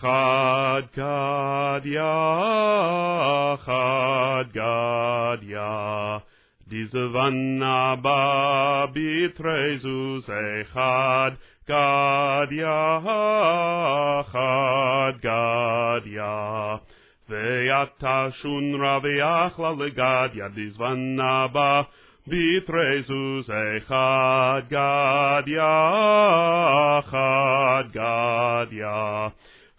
חד גדיה, חד גדיה, דיזוונה בביטרזוס אחד גדיה, חד גדיה. ויתשון רבי אחלה לגדיה, דיזוונה ביטרזוס אחד גדיה, חד גדיה.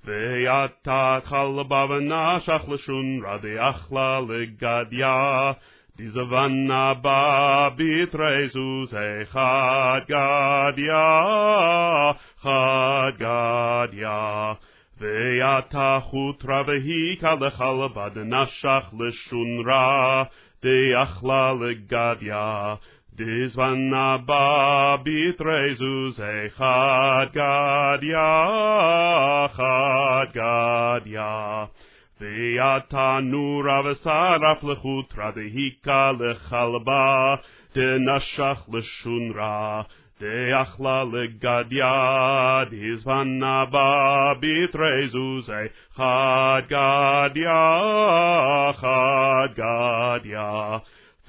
ויתת חלבה ונשך לשון רבי אחלה לגדיה דיזבנה בה בתרזוז אחד גדיה חד גדיה ויתה חוטרה והיכה לחלבה דנשך לשון רע דאכלה לגדיה Dis van ababit rezus echad gad ya, echad gad ya. ויתנו רב שרף לחוטרא דהיכא לחלבה, דנשך לשונרא, דאכלה לגדיד, הזבנה בבית רזוזי, חד גדיה, חד גדיה.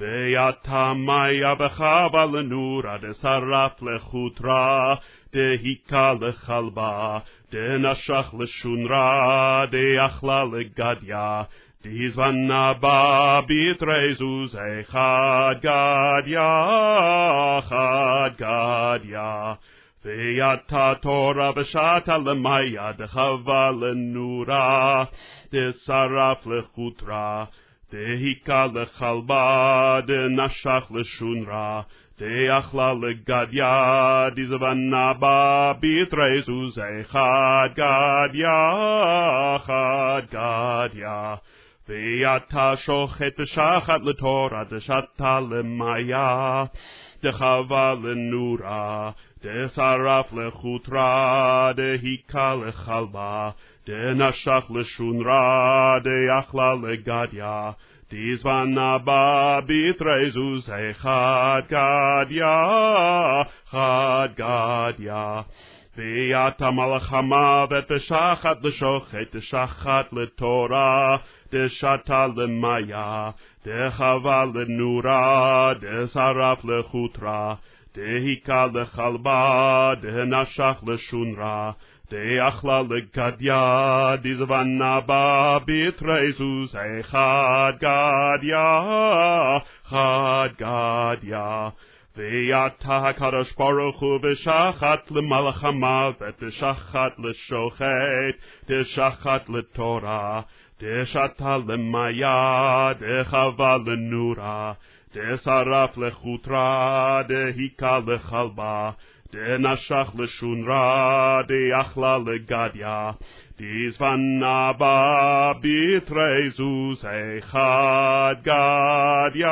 ויתמיה בחבה לנורה דשרף לחוטרה, דהיכה לחלבה, דנשך לשונרה, דאכלה לגדיה. דזבנה בה זוז אחד גדיה, אחד גדיה. ויתה תורה ושתה למיה דחבה לנורה, דשרף לחוטרה. דהיקה לחלבה, דנשך לשון רע, דאכלה לגדיה, דזבנה בה, בתרזוז אחד, גדיה, אחד גדיה. ואתה שוחט שחט לתור עד שתה למאיה, דחבה לנורה, דשרף לחוטרה, דהיכה לחלבה, דנשך לשון רע, דאכלה לגדיה. דזבנה בביטרי זוזי חד גדיה, חד גדיה. ויעת המלחמה ותשחת לשוחט, תשחת לתורה, דשתה למאיה, דחבה לנורה, תשרף לחוטרה, תהיכה לחלבה, תנשך לשונרה, דאכלה לגדיה, דזבנה בה בתרזוס, אחד גדיה, חד גדיה. ויתה הקדוש ברוך הוא בשחת המוות, ותשחת לשוחט, תשחת לתורה, דשתה למאיה, דחבה לנורה, דשרף לחוטרה, דהיכה לחלבה, דנשך לשונרה, דאכלה לגדיה, דזבנה בה בתרי זוז אחד גדיה.